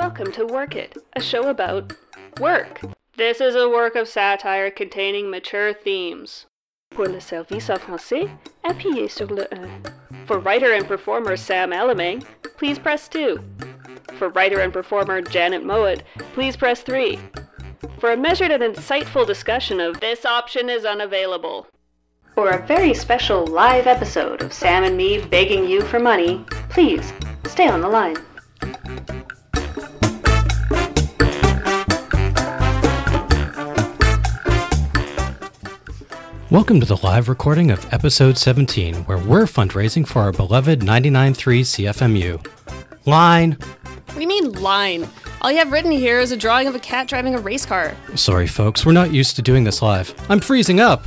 Welcome to Work It, a show about work. This is a work of satire containing mature themes. Pour le service en français, appuyez sur le 1. For writer and performer Sam Elaming, please press 2. For writer and performer Janet Mowat, please press 3. For a measured and insightful discussion of this option is unavailable. For a very special live episode of Sam and me begging you for money, please stay on the line. Welcome to the live recording of episode 17, where we're fundraising for our beloved 99.3 CFMU. Line. What do you mean, line? All you have written here is a drawing of a cat driving a race car. Sorry, folks, we're not used to doing this live. I'm freezing up.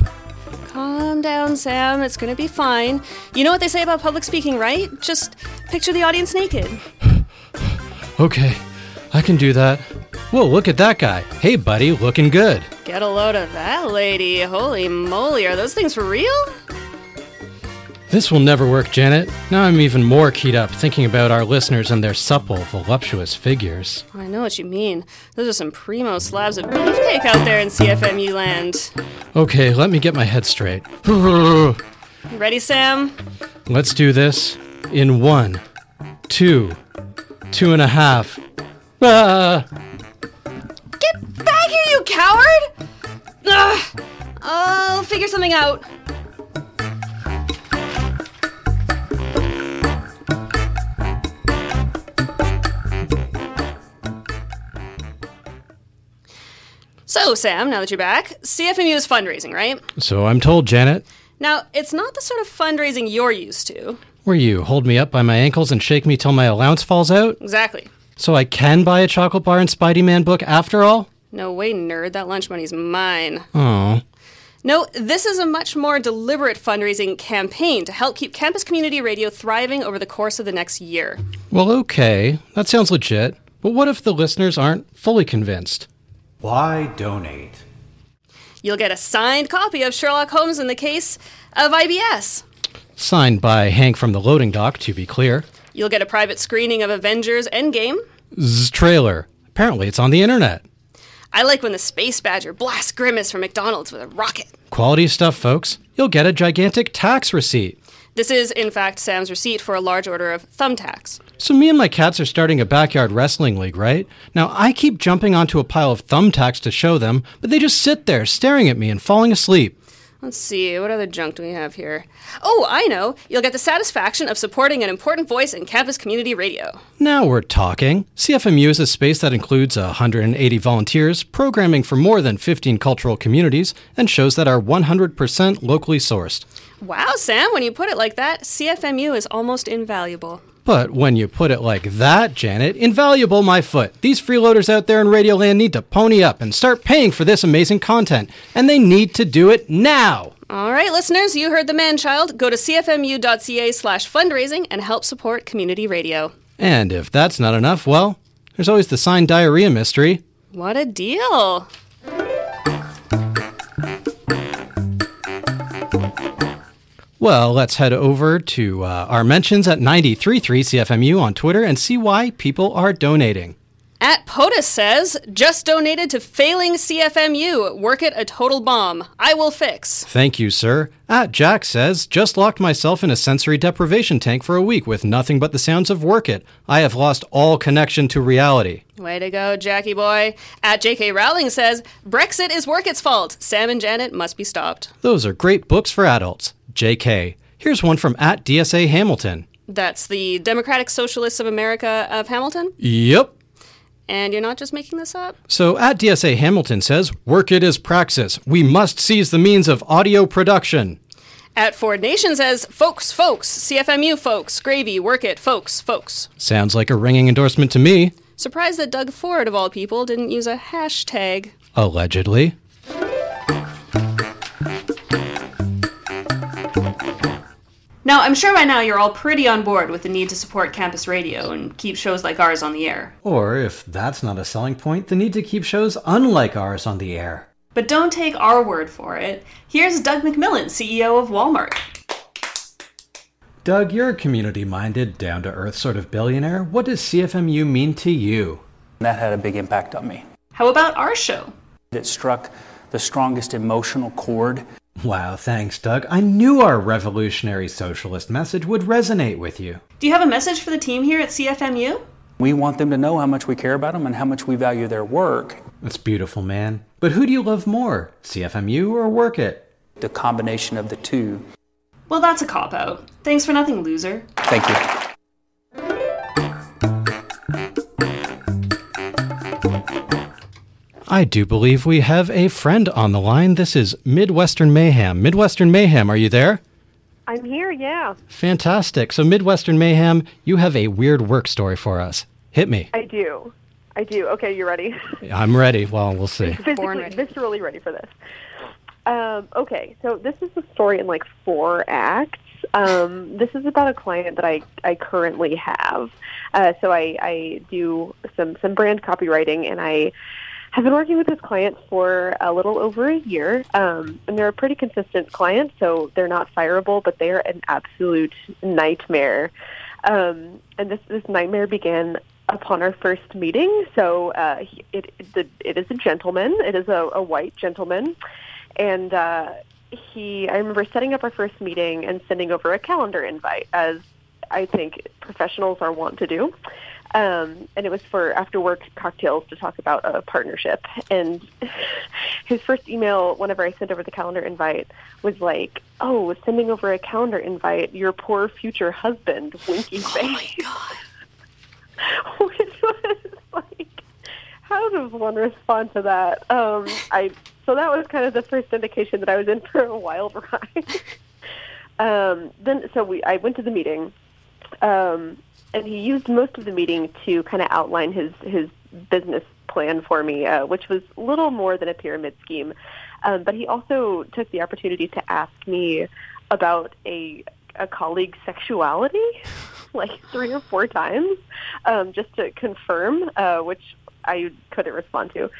Calm down, Sam. It's gonna be fine. You know what they say about public speaking, right? Just picture the audience naked. Okay, I can do that. Whoa, look at that guy. Hey, buddy, looking good. Get a load of that lady. Holy moly, are those things for real? This will never work, Janet. Now I'm even more keyed up thinking about our listeners and their supple, voluptuous figures. I know what you mean. Those are some primo slabs of beefcake out there in CFMU land. Okay, let me get my head straight. Ready, Sam? Let's do this in one, two, two and a half. Ah! Get back here, you coward! Ugh. I'll figure something out. So, Sam, now that you're back, CFMU is fundraising, right? So I'm told, Janet. Now, it's not the sort of fundraising you're used to. Where you hold me up by my ankles and shake me till my allowance falls out? Exactly. So I can buy a chocolate bar and Spidey Man book after all? No way, nerd. That lunch money's mine. Oh. No, this is a much more deliberate fundraising campaign to help keep campus community radio thriving over the course of the next year. Well, okay. That sounds legit. But what if the listeners aren't fully convinced? Why donate? You'll get a signed copy of Sherlock Holmes in the case of IBS. Signed by Hank from the loading dock, to be clear. You'll get a private screening of Avengers Endgame. Zzz trailer. Apparently it's on the internet. I like when the Space Badger blasts Grimace from McDonald's with a rocket. Quality stuff, folks. You'll get a gigantic tax receipt. This is, in fact, Sam's receipt for a large order of thumbtacks. So me and my cats are starting a backyard wrestling league, right? Now I keep jumping onto a pile of thumbtacks to show them, but they just sit there staring at me and falling asleep. Let's see, what other junk do we have here? Oh, I know! You'll get the satisfaction of supporting an important voice in campus community radio. Now we're talking. CFMU is a space that includes 180 volunteers, programming for more than 15 cultural communities, and shows that are 100% locally sourced. Wow, Sam, when you put it like that, CFMU is almost invaluable. But when you put it like that, Janet, invaluable my foot. These freeloaders out there in Radioland need to pony up and start paying for this amazing content. And they need to do it now. All right, listeners, you heard the man child. Go to cfmu.ca slash fundraising and help support community radio. And if that's not enough, well, there's always the signed diarrhea mystery. What a deal! Well, let's head over to uh, our mentions at 93.3 CFMU on Twitter and see why people are donating. At POTUS says, just donated to failing CFMU. Work it a total bomb. I will fix. Thank you, sir. At Jack says, just locked myself in a sensory deprivation tank for a week with nothing but the sounds of Work It. I have lost all connection to reality. Way to go, Jackie boy. At JK Rowling says, Brexit is Work It's fault. Sam and Janet must be stopped. Those are great books for adults. JK. Here's one from at DSA Hamilton. That's the Democratic Socialists of America of Hamilton? Yep. And you're not just making this up? So at DSA Hamilton says, work it is praxis. We must seize the means of audio production. At Ford Nation says, folks, folks, CFMU folks, gravy, work it, folks, folks. Sounds like a ringing endorsement to me. Surprised that Doug Ford, of all people, didn't use a hashtag. Allegedly. Now, I'm sure by now you're all pretty on board with the need to support campus radio and keep shows like ours on the air. Or, if that's not a selling point, the need to keep shows unlike ours on the air. But don't take our word for it. Here's Doug McMillon, CEO of Walmart. Doug, you're a community minded, down to earth sort of billionaire. What does CFMU mean to you? That had a big impact on me. How about our show? It struck the strongest emotional chord. Wow, thanks, Doug. I knew our revolutionary socialist message would resonate with you. Do you have a message for the team here at CFMU? We want them to know how much we care about them and how much we value their work. That's beautiful, man. But who do you love more, CFMU or Work It? The combination of the two. Well, that's a cop out. Thanks for nothing, loser. Thank you. I do believe we have a friend on the line. This is Midwestern Mayhem. Midwestern Mayhem, are you there? I'm here, yeah. Fantastic. So, Midwestern Mayhem, you have a weird work story for us. Hit me. I do. I do. Okay, you ready? I'm ready. Well, we'll see. Physically, ready. viscerally ready for this. Um, okay, so this is a story in like four acts. Um, this is about a client that I, I currently have. Uh, so I, I do some, some brand copywriting, and I have been working with this client for a little over a year. Um, and they're a pretty consistent client, so they're not fireable, but they are an absolute nightmare. Um, and this, this nightmare began upon our first meeting. So uh, he- it, it, it is a gentleman. It is a, a white gentleman. And uh, he, I remember setting up our first meeting and sending over a calendar invite, as I think professionals are wont to do. Um, and it was for after work cocktails to talk about a partnership. And his first email, whenever I sent over the calendar invite, was like, "Oh, sending over a calendar invite, your poor future husband, winky face." Oh my god! Which was like, how does one respond to that? Um, I so that was kind of the first indication that I was in for a wild ride. um, then so we I went to the meeting, um, and he used most of the meeting to kind of outline his his business plan for me, uh, which was little more than a pyramid scheme. Um, but he also took the opportunity to ask me about a a colleague's sexuality, like three or four times, um, just to confirm, uh, which I couldn't respond to.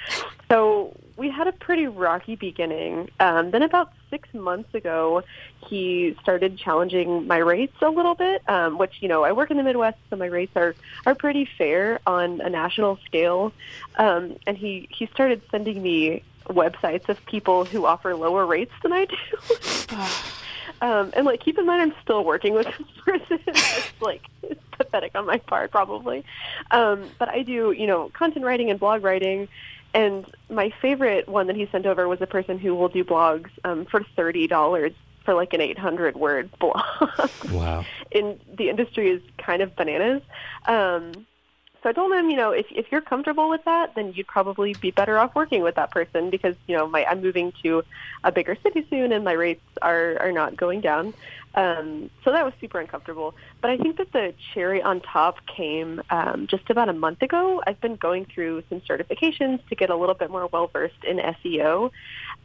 So we had a pretty rocky beginning. Um, then about six months ago, he started challenging my rates a little bit, um, which you know I work in the Midwest, so my rates are are pretty fair on a national scale. Um, and he he started sending me websites of people who offer lower rates than I do. Um, and like, keep in mind, I'm still working with this person. it's like it's pathetic on my part, probably. Um, but I do, you know, content writing and blog writing. And my favorite one that he sent over was a person who will do blogs um, for thirty dollars for like an 800 word blog. Wow. in the industry is kind of bananas. Um, so I told him, you know, if if you're comfortable with that, then you'd probably be better off working with that person because you know my I'm moving to a bigger city soon, and my rates are are not going down. Um, so that was super uncomfortable. But I think that the cherry on top came um, just about a month ago. I've been going through some certifications to get a little bit more well versed in SEO,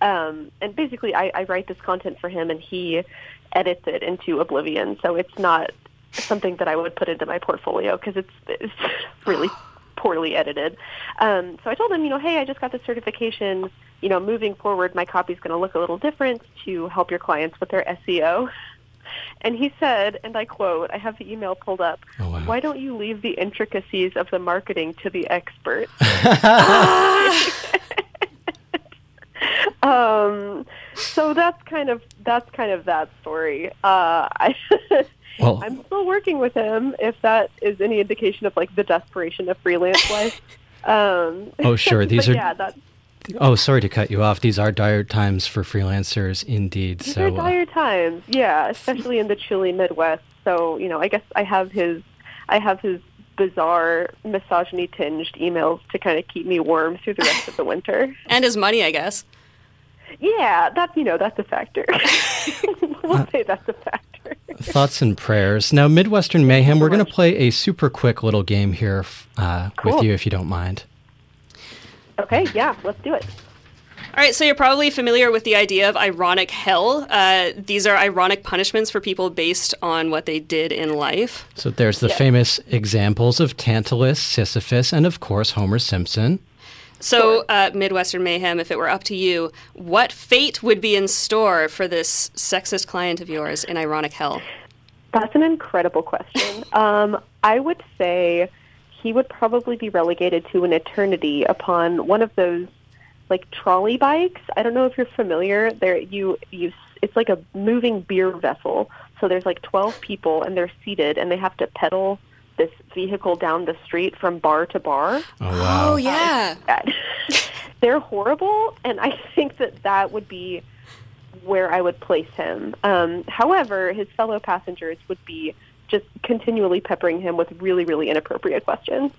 um, and basically I, I write this content for him, and he edits it into oblivion. So it's not something that I would put into my portfolio because it's, it's really poorly edited. Um, so I told him, you know, hey, I just got the certification. You know, moving forward, my copy is going to look a little different to help your clients with their SEO. And he said, and I quote, I have the email pulled up. Oh, wow. Why don't you leave the intricacies of the marketing to the experts? um, so that's kind of that's kind of that story. Uh, I Well, I'm still working with him. If that is any indication of like the desperation of freelance life. Um, Oh, sure. These are- yeah, that, oh, sorry to cut you off. These are dire times for freelancers, indeed. these so, are uh, dire times. Yeah, especially in the chilly Midwest. So you know, I guess I have his, I have his bizarre misogyny tinged emails to kind of keep me warm through the rest of the winter. And his money, I guess. Yeah, that you know that's a factor. we'll Uh, say that's a factor. thoughts and prayers. Now, Midwestern Mayhem, we're going to play a super quick little game here uh, with you, if you don't mind. Okay, yeah, let's do it. All right, so you're probably familiar with the idea of ironic hell. Uh, these are ironic punishments for people based on what they did in life. So there's the famous examples of Tantalus, Sisyphus, and of course Homer Simpson. So, uh, Midwestern Mayhem, if it were up to you, what fate would be in store for this sexist client of yours in ironic hell? That's an incredible question. Um, I would say he would probably be relegated to an eternity upon one of those like trolley bikes. I don't know if you're familiar. There you you it's like a moving beer vessel. So there's like 12 people and they're seated and they have to pedal this vehicle down the street from bar to bar. Oh wow. Oh yeah. they're horrible and I think that that would be where I would place him. Um, however, his fellow passengers would be just continually peppering him with really, really inappropriate questions.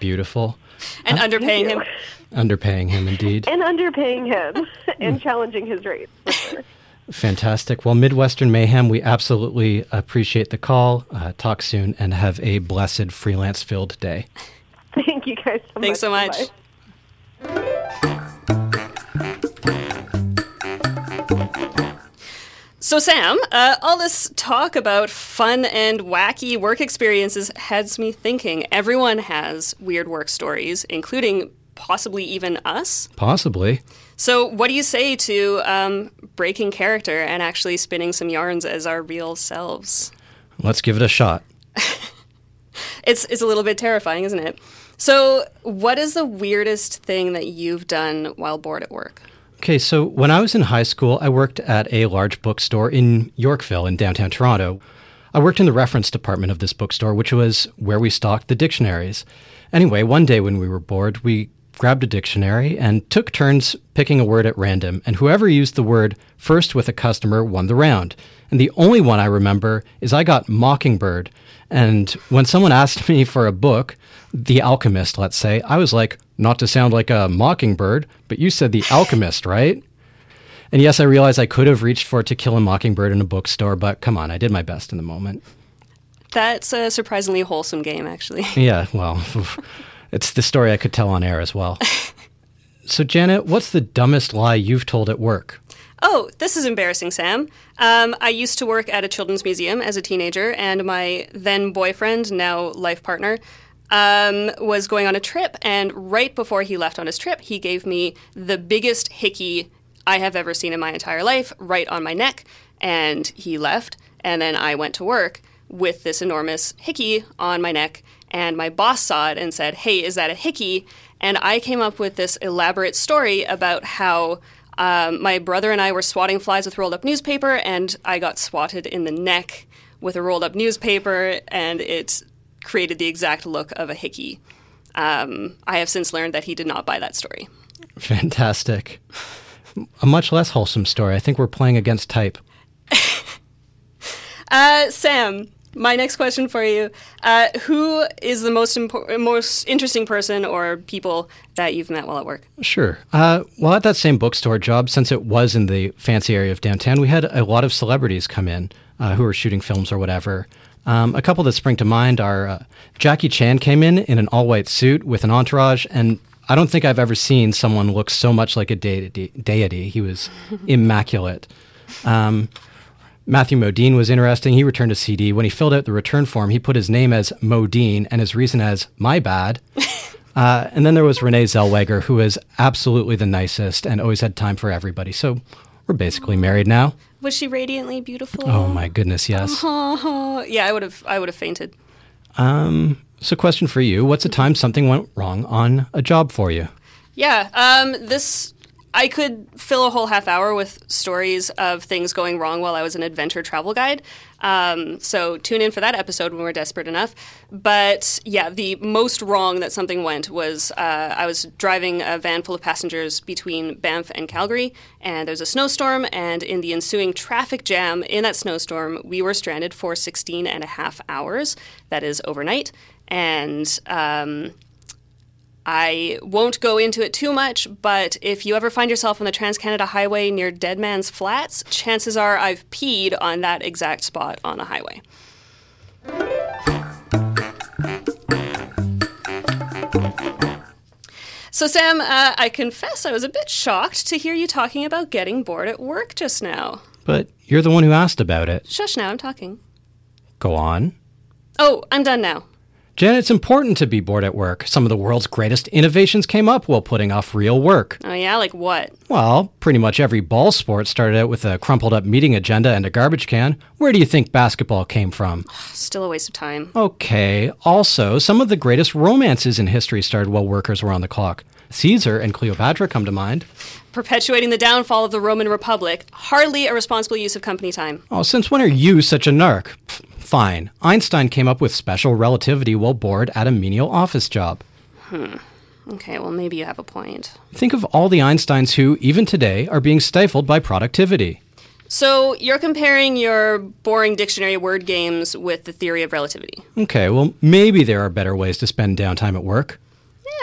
Beautiful. And underpaying him. Underpaying him indeed. And underpaying him and challenging his rates. For sure. Fantastic. Well, Midwestern Mayhem, we absolutely appreciate the call. Uh, talk soon and have a blessed freelance filled day. Thank you guys so much. Thanks so much. Bye. So, Sam, uh, all this talk about fun and wacky work experiences has me thinking. Everyone has weird work stories, including possibly even us. Possibly. So, what do you say to um, breaking character and actually spinning some yarns as our real selves? Let's give it a shot. It's it's a little bit terrifying, isn't it? So, what is the weirdest thing that you've done while bored at work? Okay, so when I was in high school, I worked at a large bookstore in Yorkville in downtown Toronto. I worked in the reference department of this bookstore, which was where we stocked the dictionaries. Anyway, one day when we were bored, we grabbed a dictionary and took turns picking a word at random, and whoever used the word first with a customer won the round. And the only one I remember is I got mockingbird. And when someone asked me for a book, The Alchemist, let's say, I was like, not to sound like a mockingbird, but you said The Alchemist, right? And yes, I realize I could have reached for To Kill a Mockingbird in a bookstore, but come on, I did my best in the moment. That's a surprisingly wholesome game, actually. Yeah, well, it's the story I could tell on air as well. So, Janet, what's the dumbest lie you've told at work? Oh, this is embarrassing, Sam. Um, I used to work at a children's museum as a teenager, and my then boyfriend, now life partner, um, was going on a trip. And right before he left on his trip, he gave me the biggest hickey I have ever seen in my entire life right on my neck. And he left, and then I went to work with this enormous hickey on my neck. And my boss saw it and said, Hey, is that a hickey? And I came up with this elaborate story about how um, my brother and I were swatting flies with rolled up newspaper, and I got swatted in the neck with a rolled up newspaper, and it created the exact look of a hickey. Um, I have since learned that he did not buy that story. Fantastic. A much less wholesome story. I think we're playing against type. Uh, Sam, my next question for you: uh, Who is the most impo- most interesting person or people that you've met while at work? Sure. Uh, well, at that same bookstore job, since it was in the fancy area of downtown, we had a lot of celebrities come in uh, who were shooting films or whatever. Um, a couple that spring to mind are uh, Jackie Chan came in in an all white suit with an entourage, and I don't think I've ever seen someone look so much like a deity. deity. He was immaculate. Um, Matthew Modine was interesting. He returned a CD. When he filled out the return form, he put his name as Modine and his reason as my bad. Uh, and then there was Renee Zellweger, who is absolutely the nicest and always had time for everybody. So we're basically married now. Was she radiantly beautiful? Oh my goodness, yes. Oh, yeah, I would have. I would have fainted. So, question for you: What's a time something went wrong on a job for you? Yeah, um, this I could fill a whole half hour with stories of things going wrong while I was an adventure travel guide. Um, so tune in for that episode when we're desperate enough. But yeah, the most wrong that something went was uh, I was driving a van full of passengers between Banff and Calgary, and there was a snowstorm. And in the ensuing traffic jam in that snowstorm, we were stranded for 16 and a half hours. That is overnight. And um, I won't go into it too much, but if you ever find yourself on the Trans Canada Highway near Dead Man's Flats, chances are I've peed on that exact spot on a highway. So, Sam, uh, I confess I was a bit shocked to hear you talking about getting bored at work just now. But you're the one who asked about it. Shush now, I'm talking. Go on. Oh, I'm done now. Jen, it's important to be bored at work. Some of the world's greatest innovations came up while putting off real work. Oh, yeah? Like what? Well, pretty much every ball sport started out with a crumpled up meeting agenda and a garbage can. Where do you think basketball came from? Still a waste of time. Okay, also, some of the greatest romances in history started while workers were on the clock. Caesar and Cleopatra come to mind. Perpetuating the downfall of the Roman Republic. Hardly a responsible use of company time. Oh, since when are you such a narc? Fine. Einstein came up with special relativity while bored at a menial office job. Hmm. Okay, well, maybe you have a point. Think of all the Einsteins who, even today, are being stifled by productivity. So, you're comparing your boring dictionary word games with the theory of relativity. Okay, well, maybe there are better ways to spend downtime at work.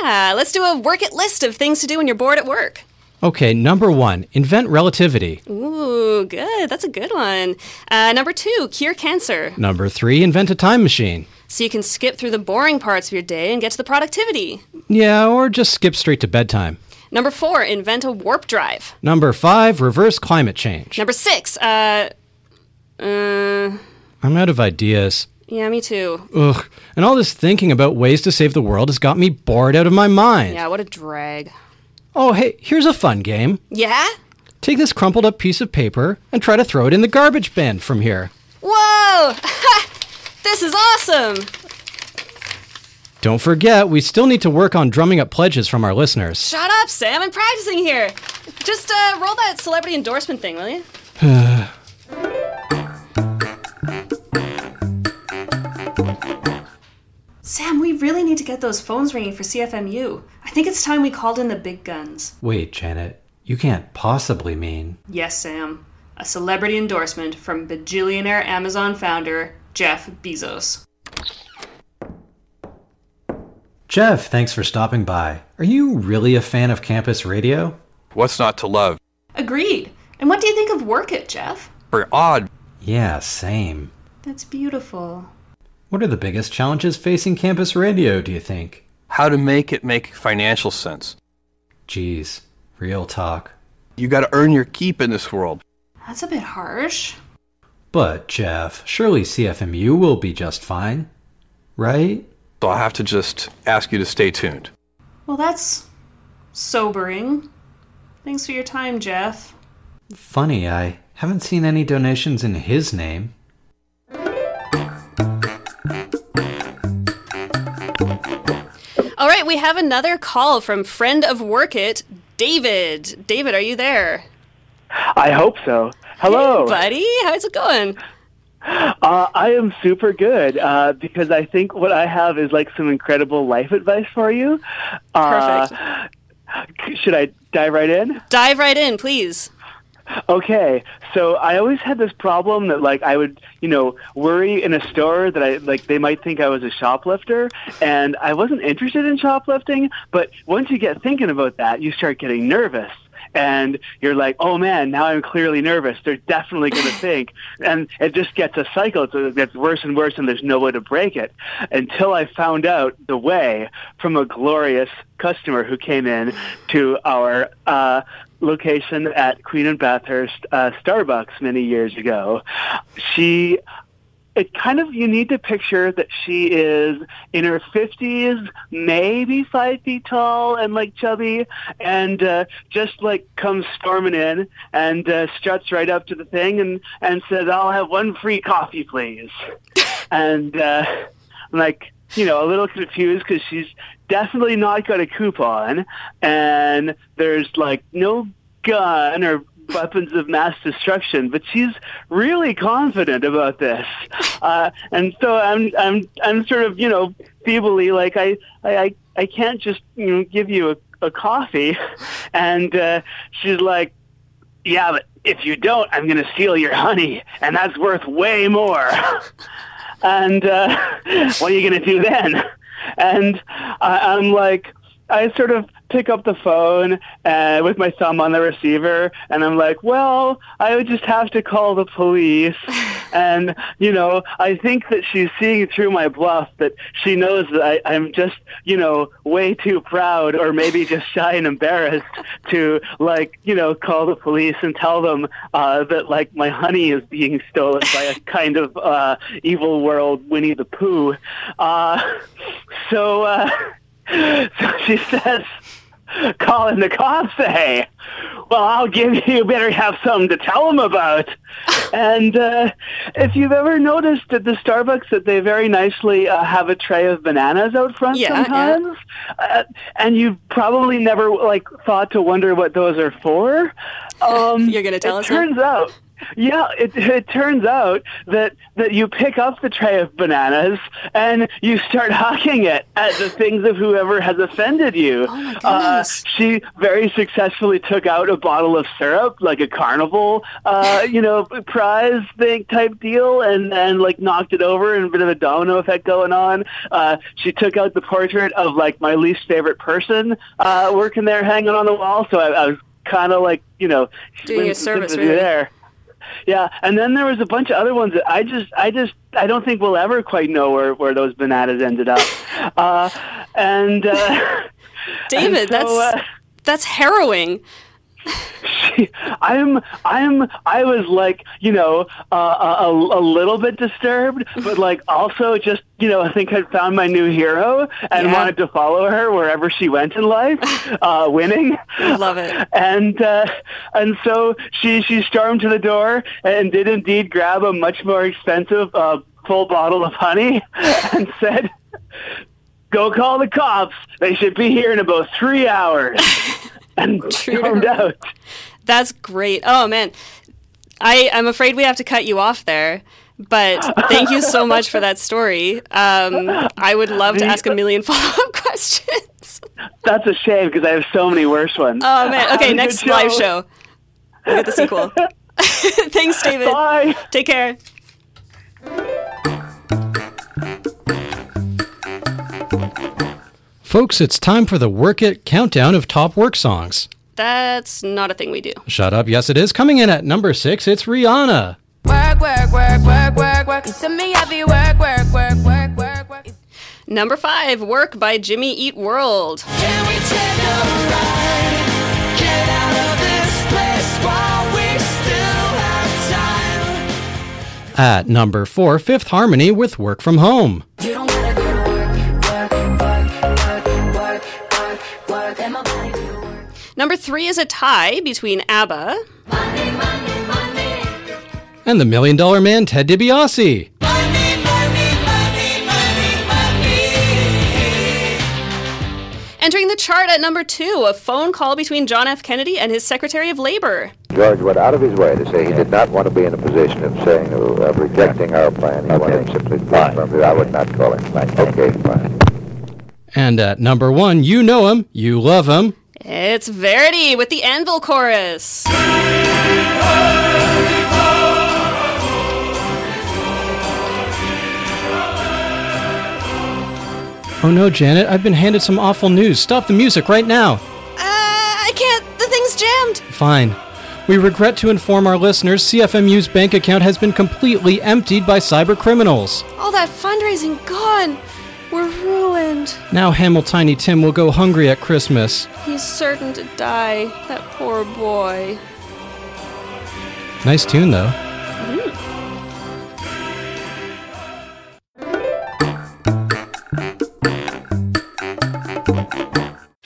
Yeah, let's do a work it list of things to do when you're bored at work. Okay, number one, invent relativity. Ooh, good. That's a good one. Uh, number two, cure cancer. Number three, invent a time machine. So you can skip through the boring parts of your day and get to the productivity. Yeah, or just skip straight to bedtime. Number four, invent a warp drive. Number five, reverse climate change. Number six, uh, uh, I'm out of ideas. yeah, me too. Ugh. And all this thinking about ways to save the world has got me bored out of my mind. Yeah, what a drag. Oh, hey, here's a fun game. Yeah? Take this crumpled up piece of paper and try to throw it in the garbage bin from here. Whoa! this is awesome! Don't forget, we still need to work on drumming up pledges from our listeners. Shut up, Sam. I'm practicing here. Just uh, roll that celebrity endorsement thing, will you? Sam, we really need to get those phones ringing for CFMU. I think it's time we called in the big guns. Wait, Janet, you can't possibly mean. Yes, Sam. A celebrity endorsement from bajillionaire Amazon founder Jeff Bezos. Jeff, thanks for stopping by. Are you really a fan of campus radio? What's not to love? Agreed. And what do you think of Work It, Jeff? Very odd. Yeah, same. That's beautiful. What are the biggest challenges facing campus radio, do you think? How to make it make financial sense. Geez, real talk. You gotta earn your keep in this world. That's a bit harsh. But, Jeff, surely CFMU will be just fine. Right? So I'll have to just ask you to stay tuned. Well, that's sobering. Thanks for your time, Jeff. Funny, I haven't seen any donations in his name. We have another call from friend of Work It, David. David, are you there? I hope so. Hello. Buddy, how's it going? Uh, I am super good uh, because I think what I have is like some incredible life advice for you. Uh, should I dive right in? Dive right in, please. Okay, so I always had this problem that like I would, you know, worry in a store that I like they might think I was a shoplifter, and I wasn't interested in shoplifting. But once you get thinking about that, you start getting nervous. And you're like, oh man, now I'm clearly nervous. They're definitely going to think, and it just gets a cycle. It gets worse and worse, and there's no way to break it. Until I found out the way from a glorious customer who came in to our uh, location at Queen and Bathurst uh, Starbucks many years ago. She it kind of you need to picture that she is in her 50s maybe five feet tall and like chubby and uh, just like comes storming in and uh, struts right up to the thing and and says i'll have one free coffee please and uh, I'm like you know a little confused because she's definitely not got a coupon and there's like no gun or weapons of mass destruction, but she's really confident about this. Uh, and so I'm, I'm, I'm sort of, you know, feebly like I, I, I can't just, you know, give you a, a coffee. And uh, she's like, yeah, but if you don't, I'm going to steal your honey, and that's worth way more. and uh, what are you going to do then? And I, I'm like, I sort of pick up the phone uh, with my thumb on the receiver, and I'm like, well, I would just have to call the police. and you know, I think that she's seeing through my bluff. That she knows that I, I'm just you know way too proud, or maybe just shy and embarrassed to like you know call the police and tell them uh, that like my honey is being stolen by a kind of uh, evil world Winnie the Pooh. Uh, so, uh, so she says calling the cops Hey, well, I'll give you, you better have something to tell them about. and uh, if you've ever noticed at the Starbucks that they very nicely uh, have a tray of bananas out front Yeah, yeah. sometimes, uh, and you've probably never like thought to wonder what those are for. Um, You're gonna tell it us now? turns out. Yeah, it, it turns out that, that you pick up the tray of bananas and you start hucking it at the things of whoever has offended you. Oh my Uh, she very successfully took out a bottle of syrup, like a carnival, uh, you know, prize thing type deal, and and like knocked it over, and a bit of a domino effect going on. Uh, she took out the portrait of like my least favorite person uh, working there, hanging on the wall. So I, I was kind of like, you know, Doing a service, really. there. Yeah, and then there was a bunch of other ones that I just, I just, I don't think we'll ever quite know where, where those bananas ended up. Uh, and uh, David, and so, that's uh, that's harrowing. I'm I'm I was like you know uh, a, a little bit disturbed, but like also just you know I think I'd found my new hero and Yeah. wanted to follow her wherever she went in life, uh, winning. Love it. And uh, and so she she stormed to the door and did indeed grab a much more expensive uh, full bottle of honey and said. Go call the cops. They should be here in about three hours. And True out. That's great. Oh man, I I'm afraid we have to cut you off there. But thank you so much for that story. Um, I would love to ask a million follow-up questions. That's a shame because I have so many worse ones. Oh man. Okay, next live show. We'll get the sequel. Thanks, David. Bye. Take care. Folks, it's time for the Work It countdown of top work songs. That's not a thing we do. Shut up. Yes, it is. Coming in at number six, it's Rihanna. Work, work, work, work, work, work. You send me heavy work, work, work, work, work, work. Number five, Work by Jimmy Eat World. Can we take a ride? Get out of this place while we still have time. At number four, Fifth Harmony with Work From Home. Number three is a tie between ABBA Money, money, money. And the Million Dollar Man, Ted DiBiase. Money, money, money, money, money. Entering the chart at number two, a phone call between John F. Kennedy and his Secretary of Labor. George went out of his way to say he did not want to be in a position of saying, uh, of rejecting our plan. He wanted simply to confirm that I would not call him. Okay, fine. And at number one, you know him, you love him. It's Verdi with the Anvil Chorus. Oh no, Janet, I've been handed some awful news. Stop the music right now. Uh, I can't. The thing's jammed. Fine. We regret to inform our listeners CFMU's bank account has been completely emptied by cyber criminals. All that fundraising gone. We're ruined. Now Hamiltiny Tim will go hungry at Christmas. He's certain to die. That poor boy. Nice tune, though.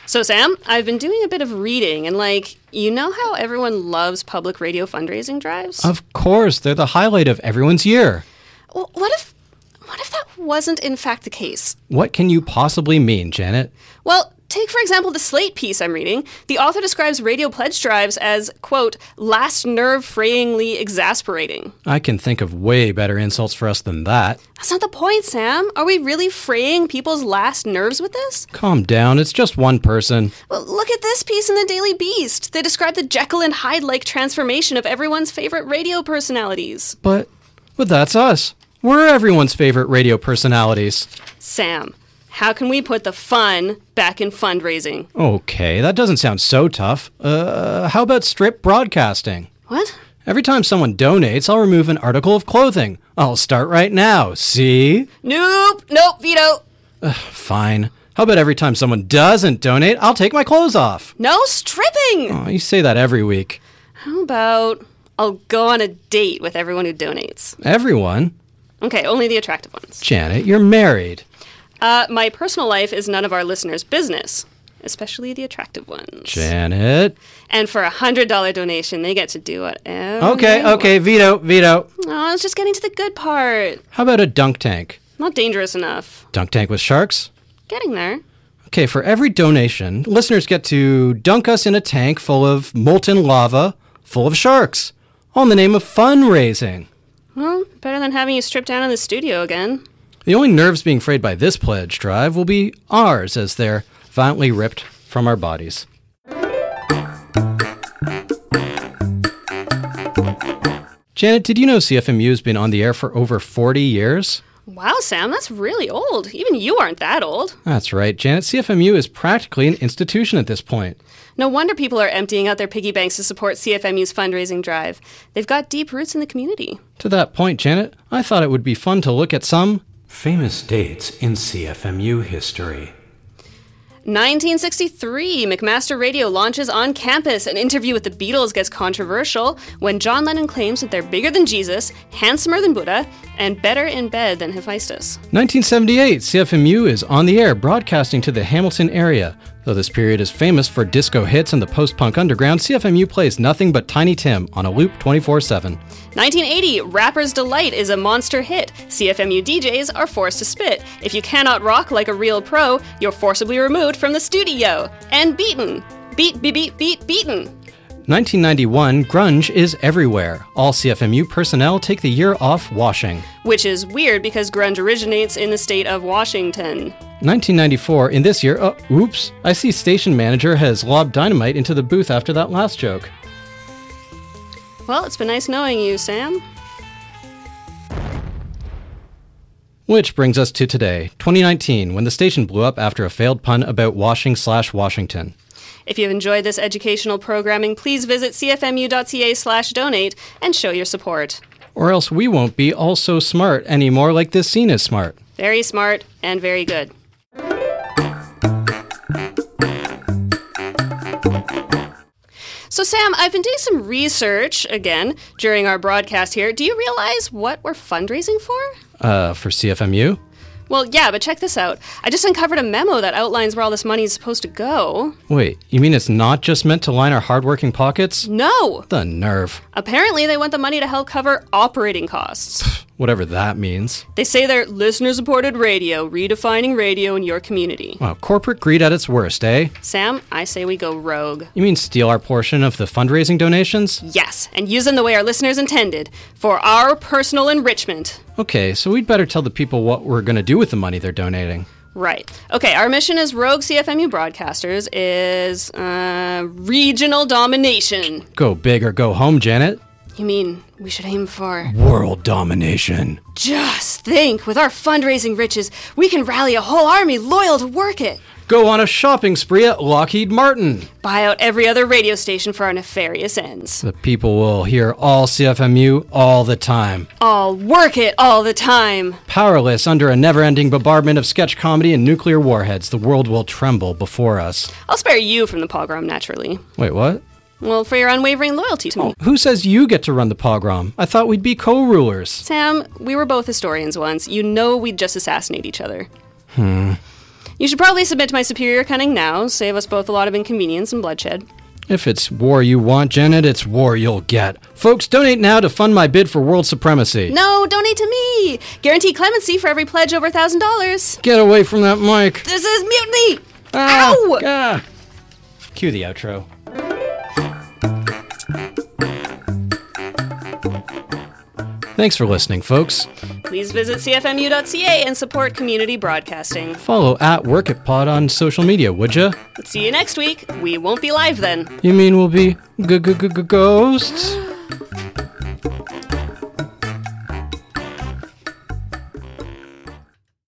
So, Sam, I've been doing a bit of reading, and like, you know how everyone loves public radio fundraising drives? Of course, they're the highlight of everyone's year. Well, what if, what if that wasn't in fact the case? What can you possibly mean, Janet? Well, take for example the Slate piece I'm reading. The author describes radio pledge drives as, quote, last nerve frayingly exasperating. I can think of way better insults for us than that. That's not the point, Sam. Are we really fraying people's last nerves with this? Calm down, it's just one person. Well, look at this piece in the Daily Beast. They describe the Jekyll and Hyde like transformation of everyone's favorite radio personalities. But, but that's us. We're everyone's favorite radio personalities. Sam, how can we put the fun back in fundraising? Okay, that doesn't sound so tough. Uh, how about strip broadcasting? What? Every time someone donates, I'll remove an article of clothing. I'll start right now. See? Nope, nope, veto. Fine. How about every time someone doesn't donate, I'll take my clothes off? No stripping. Oh, you say that every week. How about I'll go on a date with everyone who donates? Everyone? Okay, only the attractive ones. Janet, you're married. Uh, my personal life is none of our listeners' business, especially the attractive ones. Janet. And for a hundred dollar donation, they get to do whatever. Okay, they okay, veto, veto. Oh, I was just getting to the good part. How about a dunk tank? Not dangerous enough. Dunk tank with sharks? Getting there. Okay, for every donation, listeners get to dunk us in a tank full of molten lava, full of sharks, all in the name of fundraising. Well, better than having you stripped down in the studio again. The only nerves being frayed by this pledge drive will be ours as they're violently ripped from our bodies. Janet, did you know CFMU has been on the air for over 40 years? Wow, Sam, that's really old. Even you aren't that old. That's right, Janet. CFMU is practically an institution at this point. No wonder people are emptying out their piggy banks to support CFMU's fundraising drive. They've got deep roots in the community. To that point, Janet, I thought it would be fun to look at some Famous dates in CFMU history. 1963, McMaster Radio launches on campus. An interview with the Beatles gets controversial when John Lennon claims that they're bigger than Jesus, handsomer than Buddha, and better in bed than Hephaestus. 1978, CFMU is on the air broadcasting to the Hamilton area. Though this period is famous for disco hits and the post punk underground, CFMU plays nothing but Tiny Tim on a loop 24 7. 1980, Rapper's Delight is a monster hit. CFMU DJs are forced to spit. If you cannot rock like a real pro, you're forcibly removed from the studio and beaten. Beat, beat, beat, beat, beaten. 1991, grunge is everywhere. All CFMU personnel take the year off washing. Which is weird because grunge originates in the state of Washington. 1994, in this year, oh, oops, I see station manager has lobbed dynamite into the booth after that last joke. Well, it's been nice knowing you, Sam. Which brings us to today, 2019, when the station blew up after a failed pun about washing slash Washington. If you've enjoyed this educational programming, please visit cfmu.ca slash donate and show your support. Or else we won't be all so smart anymore like this scene is smart. Very smart and very good. So, Sam, I've been doing some research again during our broadcast here. Do you realize what we're fundraising for? Uh, for CFMU? Well, yeah, but check this out. I just uncovered a memo that outlines where all this money is supposed to go. Wait, you mean it's not just meant to line our hardworking pockets? No! The nerve. Apparently, they want the money to help cover operating costs. Whatever that means. They say they're listener supported radio, redefining radio in your community. Wow, corporate greed at its worst, eh? Sam, I say we go rogue. You mean steal our portion of the fundraising donations? Yes, and use them the way our listeners intended for our personal enrichment. Okay, so we'd better tell the people what we're gonna do with the money they're donating. Right. Okay, our mission as Rogue CFMU broadcasters is uh, regional domination. Go big or go home, Janet. You mean we should aim for. World domination. Just think, with our fundraising riches, we can rally a whole army loyal to work it. Go on a shopping spree at Lockheed Martin. Buy out every other radio station for our nefarious ends. The people will hear all CFMU all the time. All work it all the time. Powerless under a never ending bombardment of sketch comedy and nuclear warheads, the world will tremble before us. I'll spare you from the pogrom, naturally. Wait, what? Well, for your unwavering loyalty to me. Who says you get to run the pogrom? I thought we'd be co rulers. Sam, we were both historians once. You know we'd just assassinate each other. Hmm. You should probably submit to my superior cunning now, save us both a lot of inconvenience and bloodshed. If it's war you want, Janet, it's war you'll get. Folks, donate now to fund my bid for world supremacy. No, donate to me! Guarantee clemency for every pledge over $1,000. Get away from that mic. This is mutiny! Ah, Ow! ah. Cue the outro. Thanks for listening, folks. Please visit cfmu.ca and support community broadcasting. Follow at Work It Pod on social media, would ya? See you next week. We won't be live then. You mean we'll be g- g- g- g- ghosts?